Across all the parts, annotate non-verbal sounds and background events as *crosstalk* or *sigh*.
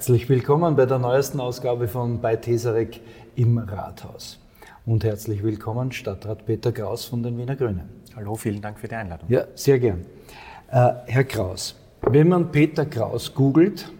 Herzlich willkommen bei der neuesten Ausgabe von Bei Tesarek im Rathaus. Und herzlich willkommen Stadtrat Peter Kraus von den Wiener Grünen. Hallo, vielen Dank für die Einladung. Ja, sehr gern. Äh, Herr Kraus, wenn man Peter Kraus googelt,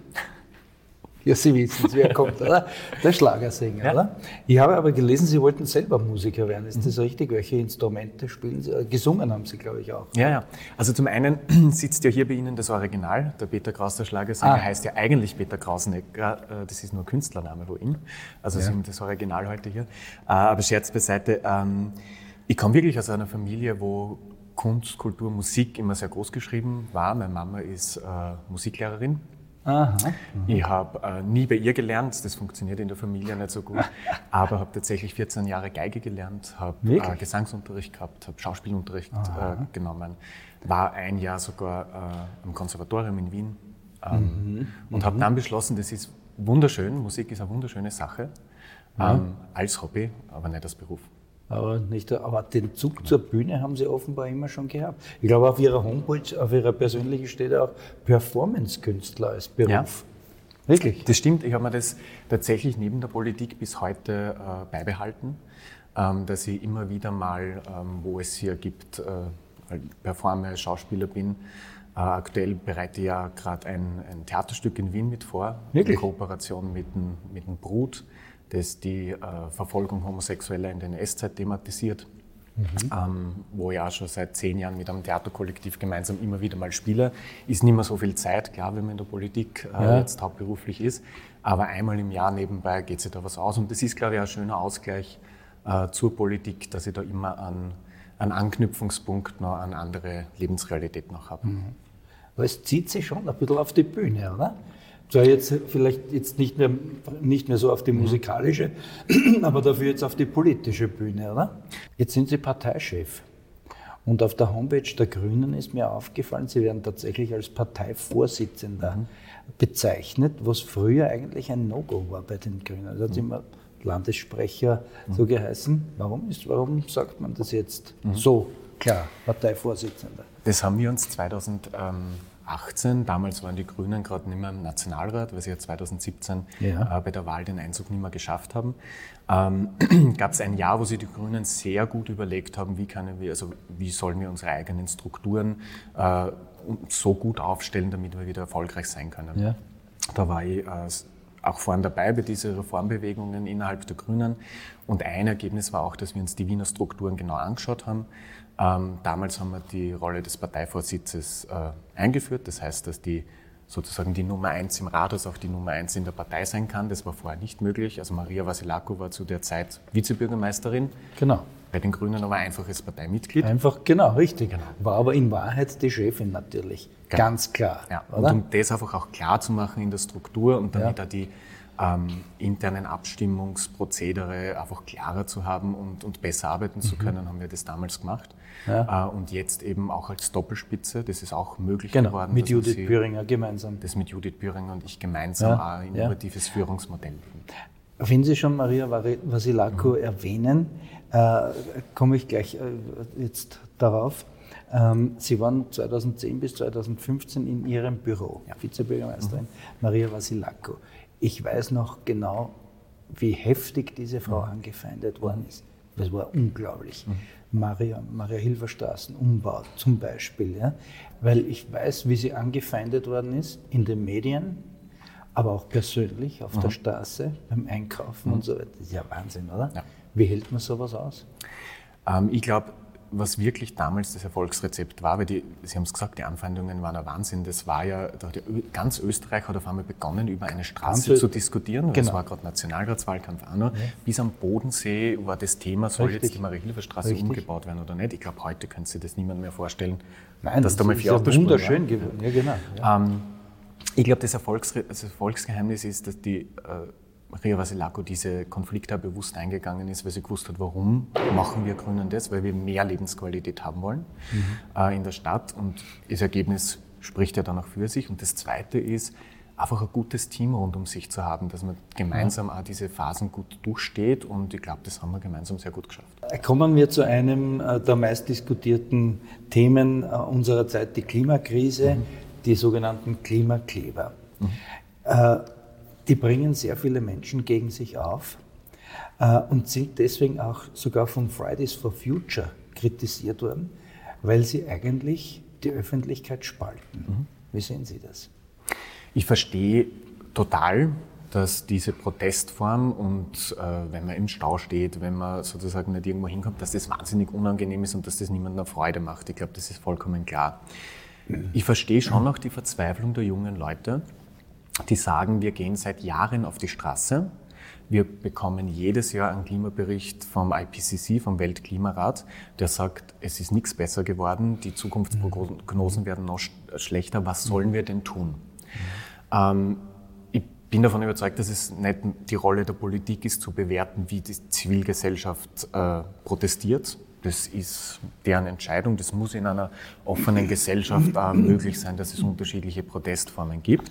ja, Sie wissen es, wer *laughs* kommt, oder? Der Schlagersänger, ja. oder? Ich habe aber gelesen, Sie wollten selber Musiker werden. Ist das richtig? Welche Instrumente spielen Sie? Äh, gesungen haben Sie, glaube ich, auch. Ja, ja. Also zum einen *clears throat* sitzt ja hier bei Ihnen das Original. Der Peter Kraus, der Schlagersänger, ah. heißt ja eigentlich Peter Krausnecker. Äh, das ist nur Künstlername von ihm. Also ja. Sie haben das Original heute hier. Äh, aber Scherz beiseite. Ähm, ich komme wirklich aus einer Familie, wo Kunst, Kultur, Musik immer sehr groß geschrieben war. Meine Mama ist Musiklehrerin Aha. Ich habe äh, nie bei ihr gelernt, das funktioniert in der Familie nicht so gut, *laughs* aber habe tatsächlich 14 Jahre Geige gelernt, habe äh, Gesangsunterricht gehabt, habe Schauspielunterricht äh, genommen, war ein Jahr sogar äh, am Konservatorium in Wien ähm, mhm. und habe mhm. dann beschlossen, das ist wunderschön, Musik ist eine wunderschöne Sache, ähm, als Hobby, aber nicht als Beruf. Aber, nicht, aber den Zug zur Bühne haben Sie offenbar immer schon gehabt. Ich glaube, auf Ihrer Homepage, auf Ihrer persönlichen steht auch Performance-Künstler als Beruf. Ja. Wirklich? Das stimmt. Ich habe mir das tatsächlich neben der Politik bis heute äh, beibehalten, ähm, dass ich immer wieder mal, ähm, wo es hier gibt, äh, performe, Schauspieler bin. Äh, aktuell bereite ich ja gerade ein, ein, Theaterstück in Wien mit vor, Wirklich? in Kooperation mit dem, mit dem Brut das die äh, Verfolgung Homosexueller in der NS-Zeit thematisiert. Mhm. Ähm, wo ich auch schon seit zehn Jahren mit einem Theaterkollektiv gemeinsam immer wieder mal spiele. Ist nicht mehr so viel Zeit, klar, wenn man in der Politik äh, ja. jetzt hauptberuflich ist, aber einmal im Jahr nebenbei geht sich da was aus. Und das ist, glaube ich, ein schöner Ausgleich äh, zur Politik, dass ich da immer einen, einen Anknüpfungspunkt noch an andere Lebensrealität noch habe. Mhm. Aber es zieht sich schon ein bisschen auf die Bühne, oder? Zwar jetzt vielleicht jetzt nicht mehr, nicht mehr so auf die musikalische, *clears throat* aber dafür jetzt auf die politische Bühne, oder? Jetzt sind Sie Parteichef. Und auf der Homepage der Grünen ist mir aufgefallen, Sie werden tatsächlich als Parteivorsitzender mhm. bezeichnet, was früher eigentlich ein No-Go war bei den Grünen. Da hat mhm. immer Landessprecher mhm. so geheißen. Warum, ist, warum sagt man das jetzt mhm. so klar, Parteivorsitzender? Das haben wir uns 2000. Ähm 2018, damals waren die Grünen gerade nicht mehr im Nationalrat, weil sie ja 2017 ja. Äh, bei der Wahl den Einzug nicht mehr geschafft haben, ähm, *clears throat* gab es ein Jahr, wo sich die Grünen sehr gut überlegt haben, wie, können wir, also wie sollen wir unsere eigenen Strukturen äh, so gut aufstellen, damit wir wieder erfolgreich sein können. Ja. Da war ich äh, auch vorne dabei bei diesen Reformbewegungen innerhalb der Grünen. Und ein Ergebnis war auch, dass wir uns die Wiener Strukturen genau angeschaut haben ähm, damals haben wir die Rolle des Parteivorsitzes äh, eingeführt. Das heißt, dass die sozusagen die Nummer eins im Rathaus auch die Nummer eins in der Partei sein kann. Das war vorher nicht möglich. Also Maria Vasilako war zu der Zeit Vizebürgermeisterin. Genau. Bei den Grünen aber einfaches Parteimitglied. Einfach, genau, richtig. Genau. War aber in Wahrheit die Chefin natürlich. Genau. Ganz klar. Ja. Und um das einfach auch klar zu machen in der Struktur und damit ja. auch die ähm, internen Abstimmungsprozedere einfach klarer zu haben und, und besser arbeiten zu mhm. können, haben wir das damals gemacht. Ja. Äh, und jetzt eben auch als Doppelspitze, das ist auch möglich genau, geworden. Mit Judith Sie, Büringer gemeinsam. Das mit Judith Büringer und ich gemeinsam ja. ein innovatives ja. Führungsmodell. Wenn Sie schon Maria Vasilako mhm. erwähnen, äh, komme ich gleich äh, jetzt darauf. Ähm, Sie waren 2010 bis 2015 in Ihrem Büro, ja. Vizebürgermeisterin mhm. Maria Vasilako. Ich weiß noch genau, wie heftig diese Frau mhm. angefeindet worden ist. Das war unglaublich. Mhm. Maria, Maria Hilferstraßen Umbau zum Beispiel. Ja? Weil ich weiß, wie sie angefeindet worden ist in den Medien, aber auch persönlich auf mhm. der Straße, beim Einkaufen mhm. und so weiter. Das ist ja Wahnsinn, oder? Ja. Wie hält man sowas aus? Ähm, ich glaube, was wirklich damals das Erfolgsrezept war, weil die, Sie haben es gesagt, die Anfeindungen waren ein Wahnsinn. Das war ja, ganz Österreich hat auf einmal begonnen, über eine Straße zu diskutieren. Genau. Das war gerade Nationalratswahlkampf auch noch. Ja. Bis am Bodensee war das Thema, soll Richtig. jetzt die Marie-Hilfer-Straße umgebaut werden oder nicht. Ich glaube, heute könnte sich das niemand mehr vorstellen, Nein, dass das da mal vier Autospuren wunderschön geworden. Ja, genau. Ja. Ähm, ich glaube, das, Erfolgs das Erfolgsgeheimnis ist, dass die äh, Maria Vasilako diese Konflikte bewusst eingegangen ist, weil sie gewusst hat, warum machen wir Grünen das, weil wir mehr Lebensqualität haben wollen mhm. äh, in der Stadt und das Ergebnis spricht ja dann auch für sich. Und das Zweite ist, einfach ein gutes Team rund um sich zu haben, dass man gemeinsam auch diese Phasen gut durchsteht und ich glaube, das haben wir gemeinsam sehr gut geschafft. Kommen wir zu einem äh, der meistdiskutierten Themen äh, unserer Zeit, die Klimakrise, mhm. die sogenannten Klimakleber. Mhm. Äh, die bringen sehr viele Menschen gegen sich auf äh, und sind deswegen auch sogar von Fridays for Future kritisiert worden, weil sie eigentlich die Öffentlichkeit spalten. Mhm. Wie sehen Sie das? Ich verstehe total, dass diese Protestform und äh, wenn man im Stau steht, wenn man sozusagen nicht irgendwo hinkommt, dass das wahnsinnig unangenehm ist und dass das niemandem Freude macht. Ich glaube, das ist vollkommen klar. Ich verstehe schon noch die Verzweiflung der jungen Leute, die sagen, wir gehen seit Jahren auf die Straße. Wir bekommen jedes Jahr einen Klimabericht vom IPCC, vom Weltklimarat, der sagt, es ist nichts besser geworden, die Zukunftsprognosen werden noch schlechter. Was sollen wir denn tun? Ähm, ich bin davon überzeugt, dass es nicht die Rolle der Politik ist, zu bewerten, wie die Zivilgesellschaft äh, protestiert. Das ist deren Entscheidung. Das muss in einer offenen Gesellschaft äh, möglich sein, dass es unterschiedliche Protestformen gibt.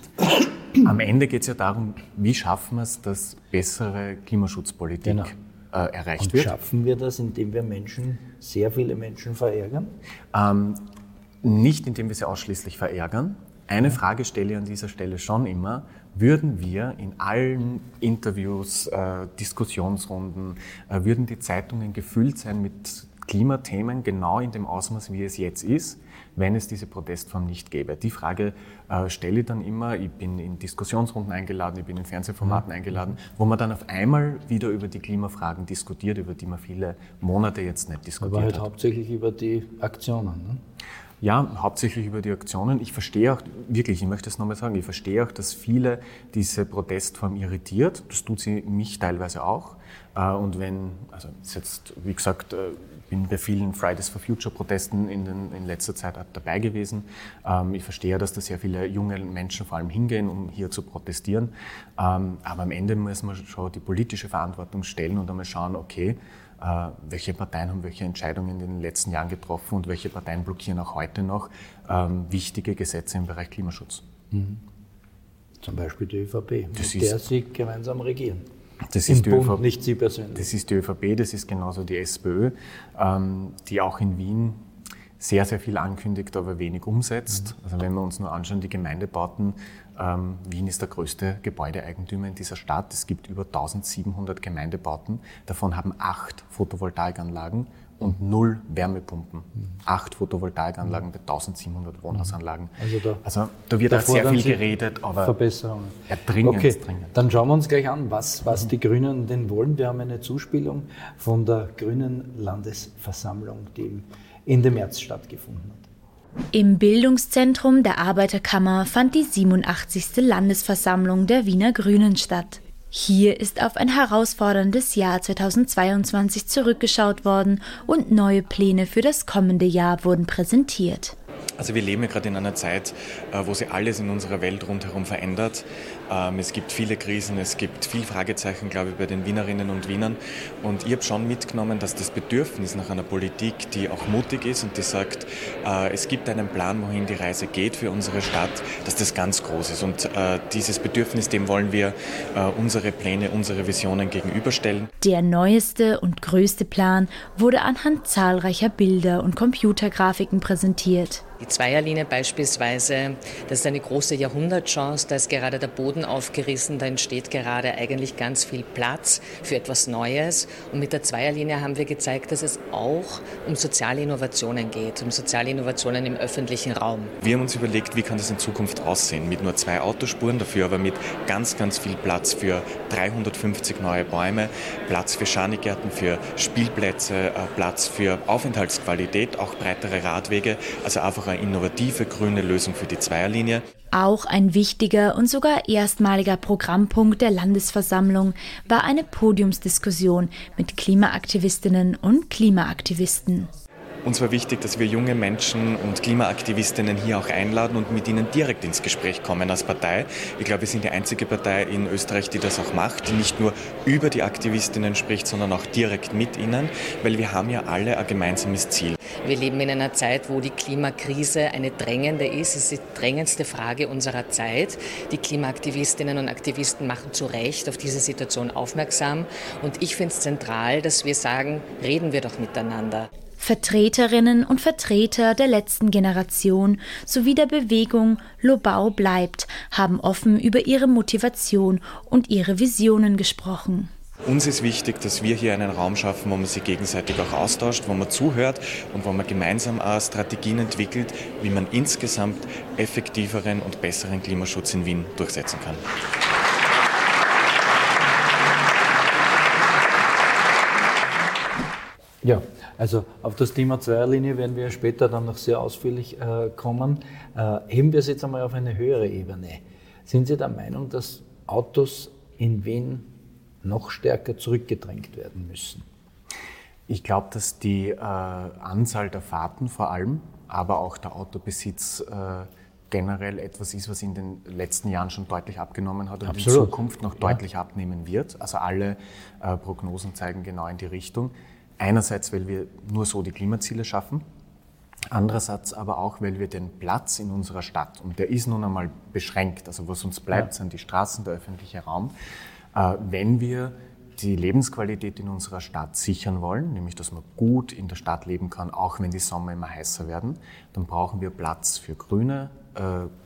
Am Ende geht es ja darum, wie schaffen wir es, dass bessere Klimaschutzpolitik genau. äh, erreicht Und wird. Schaffen wir das, indem wir Menschen, sehr viele Menschen verärgern? Ähm, nicht, indem wir sie ausschließlich verärgern. Eine Frage stelle ich an dieser Stelle schon immer. Würden wir in allen Interviews, äh, Diskussionsrunden, äh, würden die Zeitungen gefüllt sein mit Klimathemen genau in dem Ausmaß, wie es jetzt ist, wenn es diese Protestform nicht gäbe? Die Frage äh, stelle ich dann immer. Ich bin in Diskussionsrunden eingeladen, ich bin in Fernsehformaten mhm. eingeladen, wo man dann auf einmal wieder über die Klimafragen diskutiert, über die man viele Monate jetzt nicht diskutiert Aber halt hat. hauptsächlich über die Aktionen. Ne? Ja, hauptsächlich über die Aktionen. Ich verstehe auch, wirklich, ich möchte es nochmal sagen, ich verstehe auch, dass viele diese Protestform irritiert. Das tut sie mich teilweise auch. Äh, und wenn, also ist jetzt, wie gesagt, äh, bin bei vielen Fridays for Future Protesten in, den, in letzter Zeit dabei gewesen. Ähm, ich verstehe, dass da sehr viele junge Menschen vor allem hingehen, um hier zu protestieren. Ähm, aber am Ende muss man schon die politische Verantwortung stellen und einmal schauen, okay, äh, welche Parteien haben welche Entscheidungen in den letzten Jahren getroffen und welche Parteien blockieren auch heute noch ähm, wichtige Gesetze im Bereich Klimaschutz. Mhm. Zum Beispiel die ÖVP, das mit der Sie gemeinsam regieren. Das ist die Bund, ÖVP, nicht Sie persönlich. Das ist die ÖVP, das ist genauso die SPÖ, ähm, die auch in Wien sehr, sehr viel ankündigt, aber wenig umsetzt. Mhm. Also wenn wir uns nur anschauen, die Gemeindebauten, ähm, Wien ist der größte Gebäudeeigentümer in dieser Stadt. Es gibt über 1700 Gemeindebauten. Davon haben acht Photovoltaikanlagen und null Wärmepumpen. Mhm. Acht Photovoltaikanlagen bei 1700 Wohnhausanlagen. Also da, also da wird auch sehr viel geredet, aber Verbesserungen. Ja, dringend, okay, dringend. Dann schauen wir uns gleich an, was, was mhm. die Grünen denn wollen. Wir haben eine Zuspielung von der Grünen Landesversammlung, die Ende März stattgefunden hat. Im Bildungszentrum der Arbeiterkammer fand die 87. Landesversammlung der Wiener Grünen statt. Hier ist auf ein herausforderndes Jahr 2022 zurückgeschaut worden und neue Pläne für das kommende Jahr wurden präsentiert. Also wir leben ja gerade in einer Zeit, äh, wo sich alles in unserer Welt rundherum verändert. Ähm, es gibt viele Krisen, es gibt viel Fragezeichen, glaube ich, bei den Wienerinnen und Wienern. Und ich habe schon mitgenommen, dass das Bedürfnis nach einer Politik, die auch mutig ist und die sagt, äh, es gibt einen Plan, wohin die Reise geht für unsere Stadt, dass das ganz groß ist. Und äh, dieses Bedürfnis, dem wollen wir unsere Pläne, unsere Visionen gegenüberstellen. Der neueste und größte Plan wurde anhand zahlreicher Bilder und Computergrafiken präsentiert. Die Zweierlinie beispielsweise, das ist eine große Jahrhundertchance, da ist gerade der Boden aufgerissen, da entsteht gerade eigentlich ganz viel Platz für etwas Neues. Und mit der Zweierlinie haben wir gezeigt, dass es auch um soziale Innovationen geht, um soziale Innovationen im öffentlichen Raum. Wir haben uns überlegt, wie kann das in Zukunft aussehen, mit nur zwei Autospuren, dafür aber mit ganz, ganz viel Platz für 350 neue Bäume, Platz für Schanigärten, für Spielplätze, äh, Platz für Aufenthaltsqualität, auch breitere Radwege, also einfach eine innovative grüne Lösung für die Zweierlinie. Auch ein wichtiger und sogar erstmaliger Programmpunkt der Landesversammlung war eine Podiumsdiskussion mit Klimaaktivistinnen und Klimaaktivisten. Uns war wichtig, dass wir junge Menschen und Klimaaktivistinnen hier auch einladen und mit ihnen direkt ins Gespräch kommen als Partei. Ich glaube, wir sind die einzige Partei in Österreich, die das auch macht, die nicht nur über die Aktivistinnen spricht, sondern auch direkt mit ihnen, weil wir haben ja alle ein gemeinsames Ziel. Wir leben in einer Zeit, wo die Klimakrise eine drängende ist. Es ist die drängendste Frage unserer Zeit. Die Klimaaktivistinnen und Aktivisten machen zu Recht auf diese Situation aufmerksam. Und ich finde es zentral, dass wir sagen, reden wir doch miteinander. Vertreterinnen und Vertreter der letzten Generation sowie der Bewegung Lobau bleibt haben offen über ihre Motivation und ihre Visionen gesprochen. Uns ist wichtig, dass wir hier einen Raum schaffen, wo man sich gegenseitig auch austauscht, wo man zuhört und wo man gemeinsam auch Strategien entwickelt, wie man insgesamt effektiveren und besseren Klimaschutz in Wien durchsetzen kann. Ja, also auf das Thema Zweierlinie werden wir später dann noch sehr ausführlich äh, kommen. Äh, heben wir es jetzt einmal auf eine höhere Ebene. Sind Sie der Meinung, dass Autos in Wien noch stärker zurückgedrängt werden müssen? Ich glaube, dass die äh, Anzahl der Fahrten vor allem, aber auch der Autobesitz äh, generell etwas ist, was in den letzten Jahren schon deutlich abgenommen hat und Absolut. in Zukunft noch deutlich ja. abnehmen wird. Also alle Prognosen zeigen genau in die Richtung. Einerseits, weil wir nur so die Klimaziele schaffen, andererseits aber auch, weil wir den Platz in unserer Stadt, und der ist nun einmal beschränkt, also was uns bleibt, sind die Straßen, der öffentliche Raum, äh, wenn wir die Lebensqualität in unserer Stadt sichern wollen, nämlich dass man gut in der Stadt leben kann, auch wenn die Sommer immer heißer werden, dann brauchen wir Platz für grüne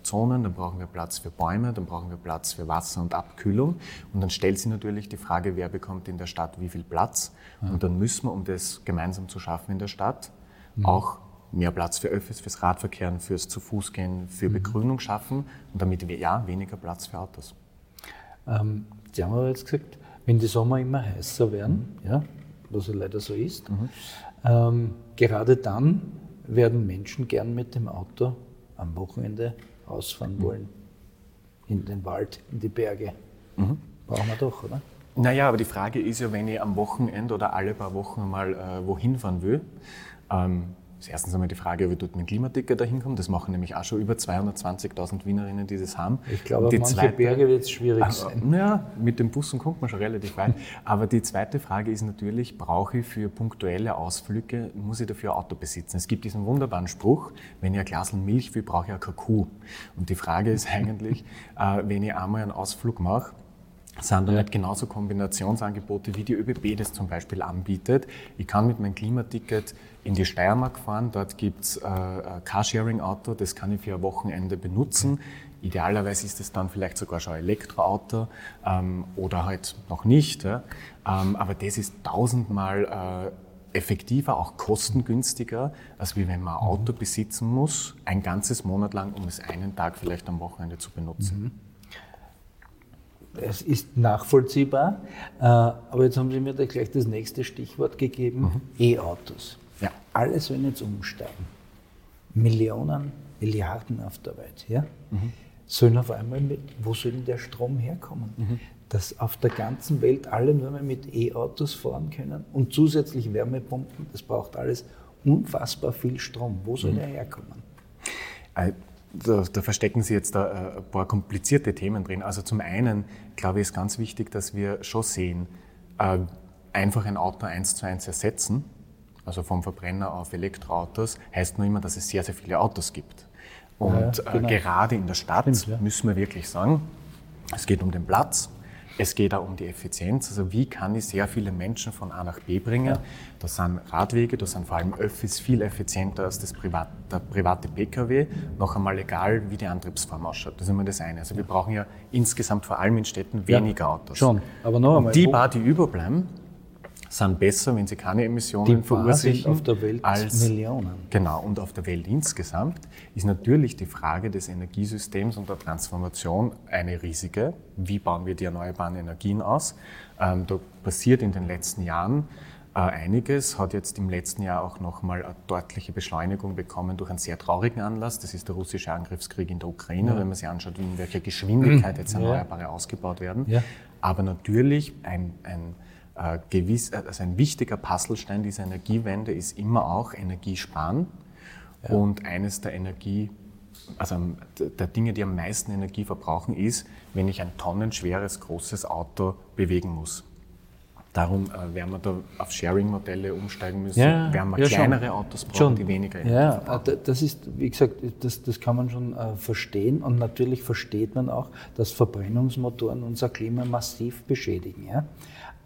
Zonen, dann brauchen wir Platz für Bäume, dann brauchen wir Platz für Wasser und Abkühlung. Und dann stellt sich natürlich die Frage, wer bekommt in der Stadt wie viel Platz. Und dann müssen wir, um das gemeinsam zu schaffen in der Stadt, mhm. auch mehr Platz für Öffis, fürs Radverkehren, fürs zu Fuß gehen, für mhm. Begrünung schaffen und damit ja weniger Platz für Autos. Ähm, Sie haben aber jetzt gesagt, wenn die Sommer immer heißer werden, mhm. ja, was ja leider so ist, mhm. ähm, gerade dann werden Menschen gern mit dem Auto am Wochenende rausfahren mhm. wollen. In den Wald, in die Berge. Mhm. Brauchen wir doch, oder? Naja, aber die Frage ist ja, wenn ich am Wochenende oder alle paar Wochen mal äh, wohin fahren will, ähm, ist erstens einmal die Frage, ob ich dort mit dem Klimaticket da hinkomme. Das machen nämlich auch schon über 220.000 Wienerinnen, die das haben. Ich glaube, die manche zweite, Berge wird es schwierig sein. Ja, mit dem Bussen kommt man schon relativ weit. Aber die zweite Frage ist natürlich, brauche ich für punktuelle Ausflüge, muss ich dafür ein Auto besitzen? Es gibt diesen wunderbaren Spruch, wenn ich ein Glas Milch will, brauche ich eine Kuh. Und die Frage ist *laughs* eigentlich, äh, wenn ich einmal einen Ausflug mache, sind da nicht genauso Kombinationsangebote, wie die ÖBB das zum Beispiel anbietet. Ich kann mit meinem Klimaticket in die Steiermark fahren, dort gibt es äh, ein Carsharing-Auto, das kann ich für ein Wochenende benutzen. Idealerweise ist es dann vielleicht sogar schon ein Elektroauto ähm, oder halt noch nicht. Ja. Ähm, aber das ist tausendmal äh, effektiver, auch kostengünstiger, als wie wenn man ein Auto besitzen muss, ein ganzes Monat lang, um es einen Tag vielleicht am Wochenende zu benutzen. Mhm es ist nachvollziehbar, äh, aber jetzt haben Sie mir da gleich das nächste Stichwort gegeben, mhm. E-Autos. Ja. Alle sollen jetzt umsteigen. Millionen, Milliarden auf der Welt. Ja? Mhm. Sollen auf einmal mit, wo soll denn der Strom herkommen? Mhm. Dass auf der ganzen Welt alle nur mehr mit E-Autos fahren können und zusätzlich Wärmepumpen, das braucht alles unfassbar viel Strom. Wo soll mhm. der herkommen? Äh, da, da, verstecken Sie jetzt da äh, ein paar komplizierte Themen drin. Also zum einen, glaube ich, ist ganz wichtig, dass wir schon sehen, äh, einfach ein Auto eins zu eins ersetzen, also vom Verbrenner auf Elektroautos, heißt nur immer, dass es sehr, sehr viele Autos gibt. Und ja, genau. gerade in der Stadt Stimmt, ja. müssen wir wirklich sagen, es geht um den Platz, es geht auch um die Effizienz. Also wie kann ich sehr viele Menschen von A nach B bringen? Ja. Das sind Radwege, das sind vor allem Öffis viel effizienter als das Privat, der private Pkw. Noch einmal egal, wie die Antriebsform ausschaut. Das ist immer das eine. Also wir brauchen ja insgesamt vor allem in Städten weniger ja, Autos. Schon, aber noch einmal. Die paar, die überbleiben, sind besser, wenn sie keine Emissionen die verursachen. auf der Welt als Millionen. Genau, und auf der Welt insgesamt ist natürlich die Frage des Energiesystems und der Transformation eine riesige. Wie bauen wir die erneuerbaren Energien aus? Ähm, da passiert in den letzten Jahren äh, einiges, hat jetzt im letzten Jahr auch nochmal eine deutliche Beschleunigung bekommen durch einen sehr traurigen Anlass. Das ist der russische Angriffskrieg in der Ukraine, ja. wenn man sich anschaut, in welcher Geschwindigkeit *clears throat* jetzt Erneuerbare ja. ausgebaut werden. Ja. Aber natürlich ein, ein gewiss, äh, also ein wichtiger Puzzlestein dieser Energiewende ist immer auch Energiesparen. Ja. Und eines der Energie, also der Dinge, die am meisten Energie verbrauchen, ist, wenn ich ein tonnenschweres, großes Auto bewegen muss. Darum äh, werden wir da auf Sharing-Modelle umsteigen müssen, ja, werden wir ja, kleinere schon. Autos brauchen, schon. die weniger Energie ja, verbrauchen. Das ist, wie gesagt, das, das kann man schon äh, verstehen und natürlich versteht man auch, dass Verbrennungsmotoren unser Klima massiv beschädigen. Ja?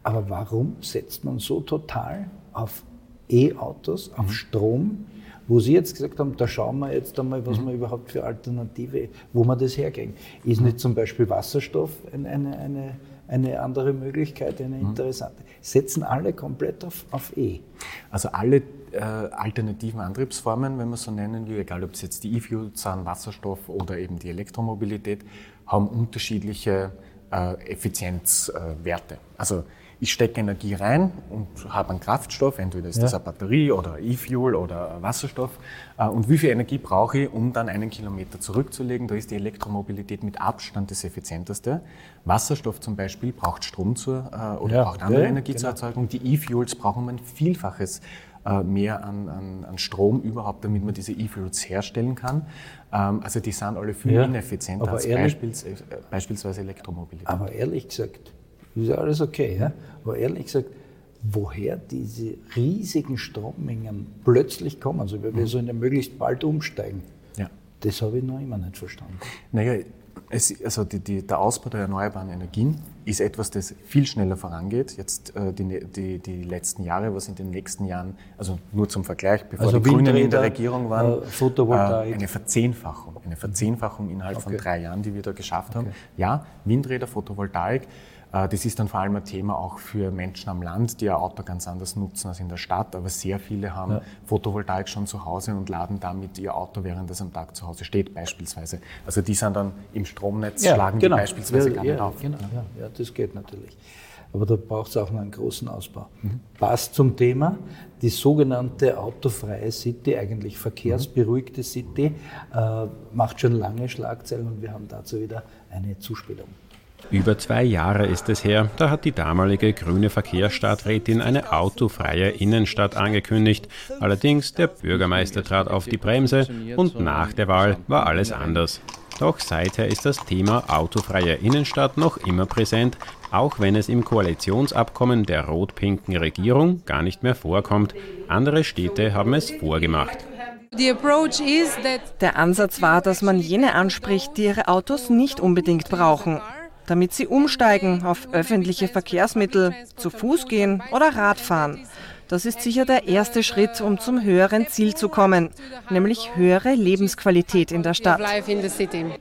Aber warum setzt man so total auf E-Autos, auf mhm. Strom, wo Sie jetzt gesagt haben, da schauen wir jetzt einmal, was mhm. wir überhaupt für Alternative, wo wir das hergehen. Ist nicht zum Beispiel Wasserstoff eine, eine, eine, eine andere Möglichkeit, eine mhm. interessante? Setzen alle komplett auf, auf E. Also alle äh, alternativen Antriebsformen, wenn man so nennen will, egal ob es jetzt die E-Fuels sind, Wasserstoff oder eben die Elektromobilität, haben unterschiedliche äh, Effizienzwerte. Äh, also ich stecke Energie rein und habe einen Kraftstoff, entweder ist ja. das eine Batterie oder E-Fuel oder Wasserstoff. Äh, und wie viel Energie brauche ich, um dann einen Kilometer zurückzulegen? Da ist die Elektromobilität mit Abstand das effizienteste. Wasserstoff zum Beispiel braucht Strom zur, äh, oder ja, braucht andere ja, Energie genau. zur Erzeugung. Die E-Fuels brauchen um ein Vielfaches äh, mehr an, an, an, Strom überhaupt, damit man diese E-Fuels herstellen kann. Ähm, also die sind alle viel ineffizienter als ehrlich, beispiels, beispielsweise Elektromobilität. Aber ehrlich gesagt, ist ja alles okay. Ja? Aber ehrlich gesagt, woher diese riesigen Strommengen plötzlich kommen, also wir mhm. sollen ja möglichst bald umsteigen, ja. das habe ich noch immer nicht verstanden. Naja, es, also die, die, der Ausbau der erneuerbaren Energien ist etwas, das viel schneller vorangeht. Jetzt äh, die, die, die, letzten Jahre, was in den nächsten Jahren, also nur zum Vergleich, bevor also die Grünen in der Regierung waren, äh. Äh, eine Verzehnfachung, eine Verzehnfachung innerhalb okay. von drei Jahren, die wir da geschafft okay. haben. Ja, Windräder, Photovoltaik. Äh, das ist dann vor allem ein Thema auch für Menschen am Land, die ein Auto ganz anders nutzen als in der Stadt. Aber sehr viele haben ja. Photovoltaik schon zu Hause und laden damit ihr Auto, während es am Tag zu Hause steht, beispielsweise. Also die sind dann im Stromnetz, ja, schlagen genau. die beispielsweise ja, gar nicht auf. Genau, das geht natürlich. Aber da braucht es auch noch einen großen Ausbau. Mhm. Passt zum Thema, die sogenannte autofreie City, eigentlich verkehrsberuhigte City, äh, macht schon lange Schlagzeilen und wir haben dazu wieder eine Zuspielung. Über zwei Jahre ist es her, da hat die damalige grüne Verkehrsstadträtin eine autofreie Innenstadt angekündigt. Allerdings, der Bürgermeister trat auf die Bremse und nach der Wahl war alles anders. Doch seither ist das Thema autofreie Innenstadt noch immer präsent, auch wenn es im Koalitionsabkommen der rot-pinken Regierung gar nicht mehr vorkommt. Andere Städte haben es vorgemacht. Der Ansatz war, dass man jene anspricht, die ihre Autos nicht unbedingt brauchen damit sie umsteigen auf öffentliche Verkehrsmittel, zu Fuß gehen oder Radfahren. Das ist sicher der erste Schritt, um zum höheren Ziel zu kommen, nämlich höhere Lebensqualität in der Stadt.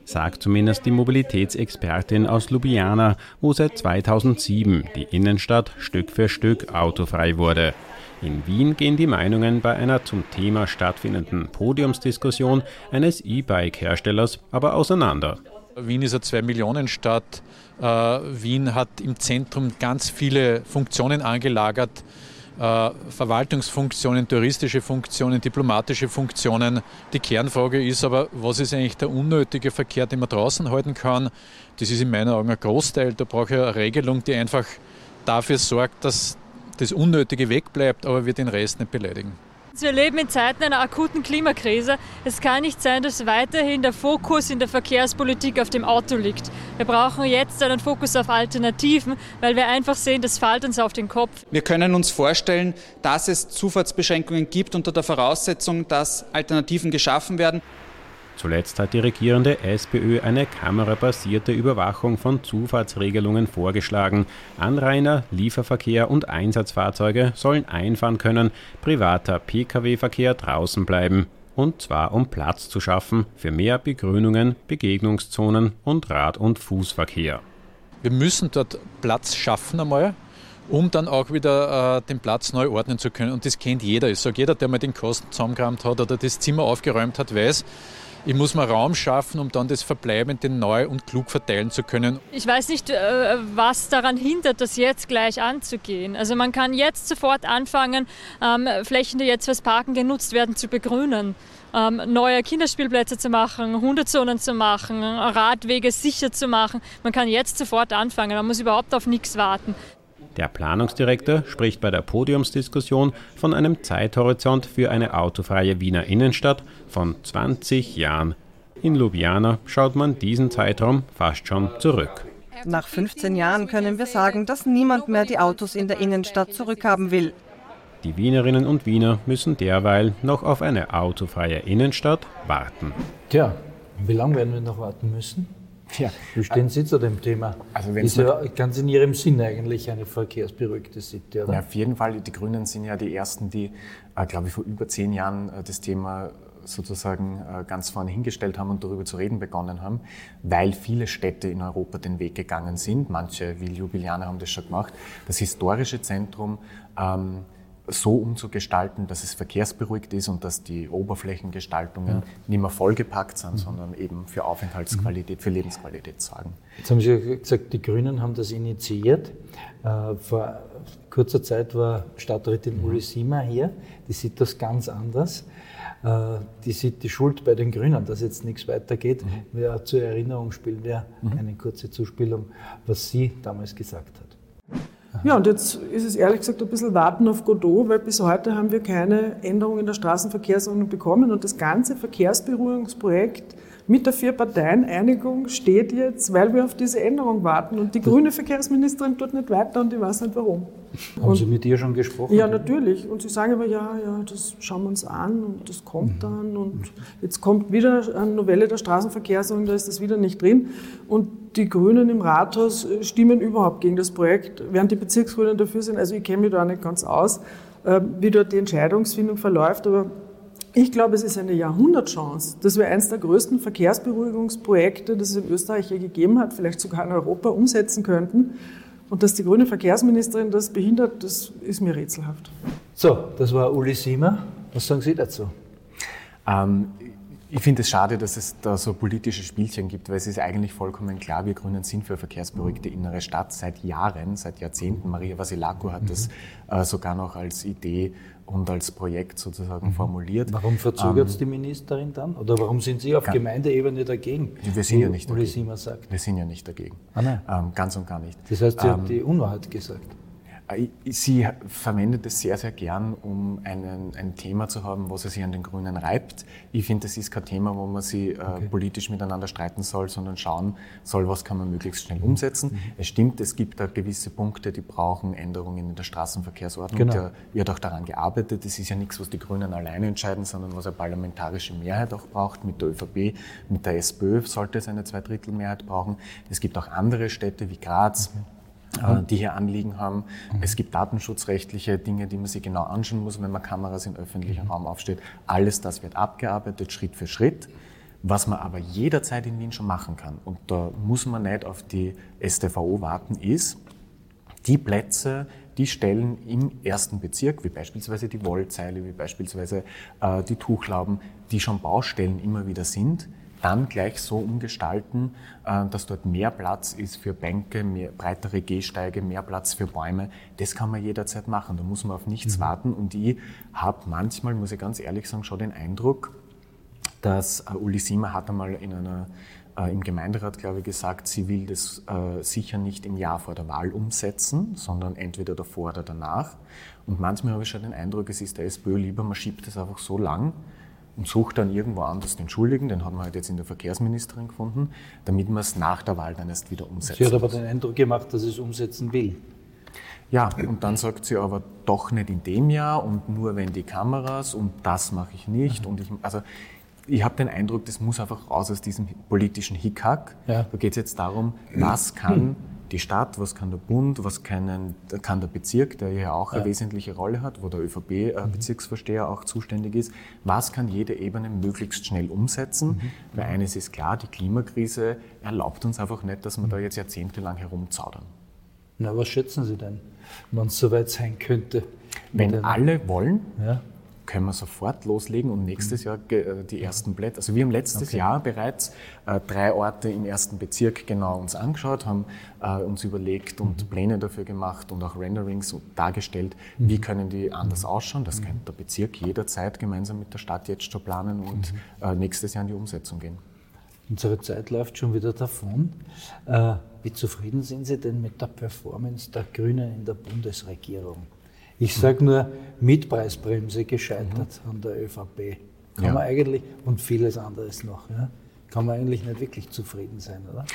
Sagt zumindest die Mobilitätsexpertin aus Ljubljana, wo seit 2007 die Innenstadt Stück für Stück autofrei wurde. In Wien gehen die Meinungen bei einer zum Thema stattfindenden Podiumsdiskussion eines E-Bike-Herstellers aber auseinander. Wien ist eine Zwei-Millionen-Stadt. Äh, Wien hat im Zentrum ganz viele Funktionen angelagert. Äh, Verwaltungsfunktionen, touristische Funktionen, diplomatische Funktionen. Die Kernfrage ist aber, was ist eigentlich der unnötige Verkehr, den man draußen halten kann? Das ist in meinen Augen ein Großteil. Da brauche ich eine Regelung, die einfach dafür sorgt, dass das Unnötige wegbleibt, aber wir den Rest nicht beleidigen. Wir leben in Zeiten einer akuten Klimakrise. Es kann nicht sein, dass weiterhin der Fokus in der Verkehrspolitik auf dem Auto liegt. Wir brauchen jetzt einen Fokus auf Alternativen, weil wir einfach sehen, das fällt uns auf den Kopf. Wir können uns vorstellen, dass es Zufahrtsbeschränkungen gibt unter der Voraussetzung, dass Alternativen geschaffen werden. Zuletzt hat die regierende SPÖ eine kamerabasierte Überwachung von Zufahrtsregelungen vorgeschlagen. Anrainer, Lieferverkehr und Einsatzfahrzeuge sollen einfahren können, privater Pkw-Verkehr draußen bleiben. Und zwar um Platz zu schaffen für mehr Begrünungen, Begegnungszonen und Rad- und Fußverkehr. Wir müssen dort Platz schaffen einmal, um dann auch wieder äh, den Platz neu ordnen zu können. Und das kennt jeder. Ich sage, jeder, der mal den Kosten zusammengerammt hat oder das Zimmer aufgeräumt hat, weiß, ich muss mir Raum schaffen, um dann das Verbleibende neu und klug verteilen zu können. Ich weiß nicht, äh, was daran hindert, das jetzt gleich anzugehen. Also man kann jetzt sofort anfangen, ähm, Flächen, die jetzt fürs Parken genutzt werden, zu begrünen. Ähm, neue Kinderspielplätze zu machen, Hundezonen zu machen, Radwege sicher zu machen. Man kann jetzt sofort anfangen, man muss überhaupt auf nichts warten. Der Planungsdirektor spricht bei der Podiumsdiskussion von einem Zeithorizont für eine autofreie Wiener Innenstadt von 20 Jahren. In Ljubljana schaut man diesen Zeitraum fast schon zurück. Nach 15 Jahren können wir sagen, dass niemand mehr die Autos in der Innenstadt zurückhaben will. Die Wienerinnen und Wiener müssen derweil noch auf eine autofreie Innenstadt warten. Tja, wie lange werden wir noch warten müssen? Ja. Wie stehen Sie zu dem Thema? Also ist ja ganz in Ihrem Sinn eigentlich eine verkehrsberuhigte City, oder? Ja, auf jeden Fall. Die Grünen sind ja die Ersten, die, äh, glaube ich, vor über zehn Jahren äh, das Thema sozusagen äh, ganz vorne hingestellt haben und darüber zu reden begonnen haben, weil viele Städte in Europa den Weg gegangen sind. Manche wie Ljubljana haben das schon gemacht. Das historische Zentrum ähm, so umzugestalten, dass es verkehrsberuhigt ist und dass die Oberflächengestaltungen ja. nicht mehr vollgepackt sind, mhm. sondern eben für Aufenthaltsqualität, mhm. für Lebensqualität sorgen. Jetzt haben Sie gesagt, die Grünen haben das initiiert. Äh, vor kurzer Zeit war Stadträtin mhm. Uli Siemer hier, die sieht das ganz anders. Äh, die sieht die Schuld bei den Grünen, dass jetzt nichts weitergeht. Mhm. Ja, zur Erinnerung spielen wir mhm. eine kurze Zuspielung, was sie damals gesagt hat. Ja, und jetzt ist es ehrlich gesagt ein bisschen Warten auf Godot, weil bis heute haben wir keine Änderung in der Straßenverkehrsordnung bekommen und das ganze Verkehrsberuhigungsprojekt mit der Vier-Parteien-Einigung steht jetzt, weil wir auf diese Änderung warten. Und die grüne Verkehrsministerin tut nicht weiter und ich weiß nicht warum. Haben und, Sie mit ihr schon gesprochen? Ja, natürlich. Und sie sagen aber, ja, ja, das schauen wir uns an und das kommt mhm. dann. Und jetzt kommt wieder eine Novelle der Straßenverkehrsordnung, da ist das wieder nicht drin. Und die Grünen im Rathaus stimmen überhaupt gegen das Projekt, während die Bezirksgrünen dafür sind. Also ich kenne mich da nicht ganz aus, äh, wie dort die Entscheidungsfindung verläuft, aber ich glaube, es ist eine Jahrhundertchance, dass wir eines der größten Verkehrsberuhigungsprojekte, das es in Österreich je gegeben hat, vielleicht sogar in Europa umsetzen könnten. Und dass die grüne Verkehrsministerin das behindert, das ist mir rätselhaft. So, das war Uli Siemer. Was sagen Sie dazu? Ähm, ich finde es schade, dass es da so politische Spielchen gibt, weil es ist eigentlich vollkommen klar, wir Grünen sind für verkehrsberuhigte innere Stadt seit Jahren, seit Jahrzehnten. Maria Vasilako hat mhm. das äh, sogar noch als Idee und als Projekt sozusagen mhm. formuliert. Warum verzögert es ähm, die Ministerin dann? Oder warum sind Sie auf Gemeindeebene dagegen? Wir sind ja nicht dagegen. Sagt? Wir sind ja nicht dagegen. Ah, ähm, ganz und gar nicht. Das heißt, Sie ähm, haben die Unwahrheit gesagt. Äh, sie verwendet es sehr, sehr gern, um einen, ein Thema zu haben, was sie sich an den Grünen reibt. Ich finde, das ist kein Thema, wo man sie äh, okay. politisch miteinander streiten soll, sondern schauen soll, was kann man möglichst schnell umsetzen. Mhm. Es stimmt, es gibt da gewisse Punkte, die brauchen Änderungen in der Straßenverkehrsordnung. Genau. Da wird auch daran gearbeitet. Das ist ja nichts, was die Grünen alleine entscheiden, sondern was eine parlamentarische Mehrheit auch braucht. Mit der ÖVP, mit der SPÖ sollte es eine Zweidrittelmehrheit brauchen. Es gibt auch andere Städte wie Graz. Mhm äh, die hier Anliegen haben. Mhm. Es gibt datenschutzrechtliche Dinge, die man sich genau anschauen muss, wenn man Kameras im öffentlichen mhm. Raum aufstellt. Alles das wird abgearbeitet, Schritt für Schritt. Was man aber jederzeit in Wien schon machen kann, und da muss man nicht auf die STVO warten, ist, die Plätze, die Stellen im ersten Bezirk, wie beispielsweise die Wollzeile, wie beispielsweise äh, die Tuchlauben, die schon Baustellen immer wieder sind, dann gleich so umgestalten, äh, dass dort mehr Platz ist für Bänke, mehr, breitere Gehsteige, mehr Platz für Bäume. Das kann man jederzeit machen. Da muss man auf nichts mhm. warten. Und ich habe manchmal, muss ich ganz ehrlich sagen, schon den Eindruck, dass äh, Uli Siemer hat einmal in einer, äh, im Gemeinderat, glaube ich, gesagt, sie will das äh, sicher nicht im Jahr vor der Wahl umsetzen, sondern entweder davor oder danach. Und manchmal habe ich schon den Eindruck, es ist der SPÖ lieber, man schiebt es einfach so lang, und sucht dann irgendwo anders den Schuldigen, den hat man halt jetzt in der Verkehrsministerin gefunden, damit man es nach der Wahl dann erst wieder umsetzt. Sie hat aber den Eindruck gemacht, dass es umsetzen will. Ja, und dann sagt sie aber doch nicht in dem Jahr und nur wenn die Kameras und das mache ich nicht. Und ich, also ich habe den Eindruck, das muss einfach raus aus diesem politischen Hickhack. Ja. Da geht es jetzt darum, was kann *clears throat* die Stadt, was kann der Bund, was kann, kann der Bezirk, der ja auch eine wesentliche Rolle hat, wo der ÖVP-Bezirksvorsteher äh, mhm. auch zuständig ist, was kann jede Ebene möglichst schnell umsetzen? Mhm. Weil eines ist klar, die Klimakrise erlaubt uns einfach nicht, dass wir da jetzt jahrzehntelang herumzaudern. Na, was schätzen Sie denn, wann es soweit sein könnte? Wenn alle wollen, ja können wir sofort loslegen und nächstes Jahr äh, die ersten Blätter. Also wir haben letztes okay. Jahr bereits äh, drei Orte im ersten Bezirk genau uns angeschaut, haben äh, uns überlegt und mhm. Pläne dafür gemacht und auch Renderings dargestellt, mhm. wie können die anders mhm. ausschauen. Das mhm. könnte der Bezirk jederzeit gemeinsam mit der Stadt jetzt schon planen und mhm. äh, nächstes Jahr in die Umsetzung gehen. Unsere Zeit läuft schon wieder davon. Wie zufrieden sind Sie denn mit der Performance der Grünen in der Bundesregierung? Ich sage nur, Mietpreisbremse gescheitert mhm. an der ÖVP. Kann ja. man eigentlich, und vieles anderes noch, ja, kann man eigentlich nicht wirklich zufrieden sein, oder?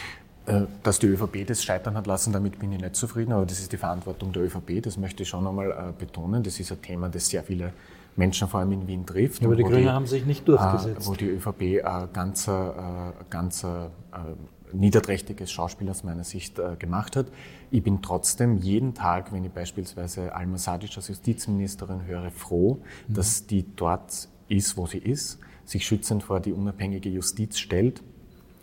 Äh, dass die ÖVP das scheitern hat lassen, damit bin ich nicht zufrieden, aber das ist die Verantwortung der ÖVP, das möchte ich schon einmal äh, betonen. Das ist ein Thema, das sehr viele Menschen vor allem in Wien trifft. Aber die Grünen haben sich nicht durchgesetzt. Wo die ÖVP ein ganzer, ganzer niederträchtiges Schauspiel aus meiner Sicht äh, gemacht hat. Ich bin trotzdem jeden Tag, wenn ich beispielsweise Alma Sadic als Justizministerin höre, froh, mhm. dass die dort ist, wo sie ist, sich schützend vor die unabhängige Justiz stellt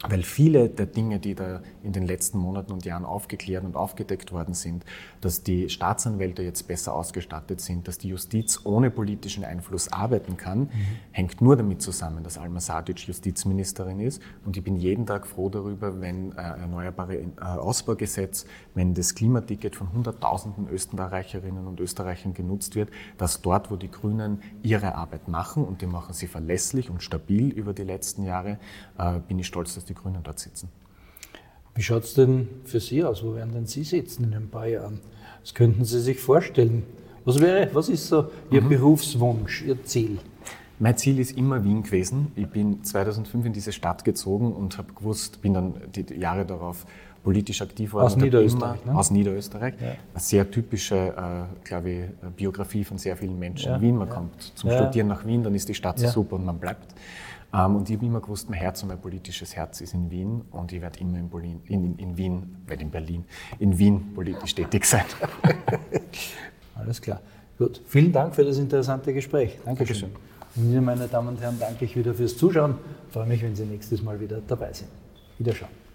weil viele der Dinge, die da in den letzten Monaten und Jahren aufgeklärt und aufgedeckt worden sind, dass die Staatsanwälte jetzt besser ausgestattet sind, dass die Justiz ohne politischen Einfluss arbeiten kann, mhm. hängt nur damit zusammen, dass Alma Sadic Justizministerin ist. Und ich bin jeden Tag froh darüber, wenn äh, Erneuerbare äh, Ausbaugesetz, wenn das Klimaticket von Hunderttausenden Österreicherinnen und Österreichern genutzt wird, dass dort, wo die Grünen ihre Arbeit machen, und die machen sie verlässlich und stabil über die letzten Jahre, äh, bin ich stolz, dass die Grünen dort sitzen. Wie schaut es denn für Sie aus? Wo werden denn Sie sitzen in ein paar Jahren? Was könnten Sie sich vorstellen? Was wäre, was ist so Ihr mhm. Berufswunsch, Ihr Ziel? Mein Ziel ist immer Wien gewesen. Ich bin 2005 in diese Stadt gezogen und habe gewusst, bin dann die Jahre darauf politisch aktiv worden. Aus Niederösterreich, ne? Aus Niederösterreich. Ja. Eine sehr typische, äh, glaube ich, Biografie von sehr vielen Menschen ja. in Wien. Man ja. kommt zum Studieren nach Wien, dann ist die Stadt so super und man bleibt. Ähm, und ich habe immer gewusst, mein Herz und mein politisches Herz ist in Wien und ich werde immer in, Berlin, in, in Wien, weil in Berlin, in Wien politisch tätig sein. *laughs* Alles klar. Gut, vielen Dank für das interessante Gespräch. Dankeschön. Und Ihnen, meine Damen und Herren, danke ich wieder fürs Zuschauen. Ich freue mich, wenn Sie nächstes Mal wieder dabei sind. Wiederschauen.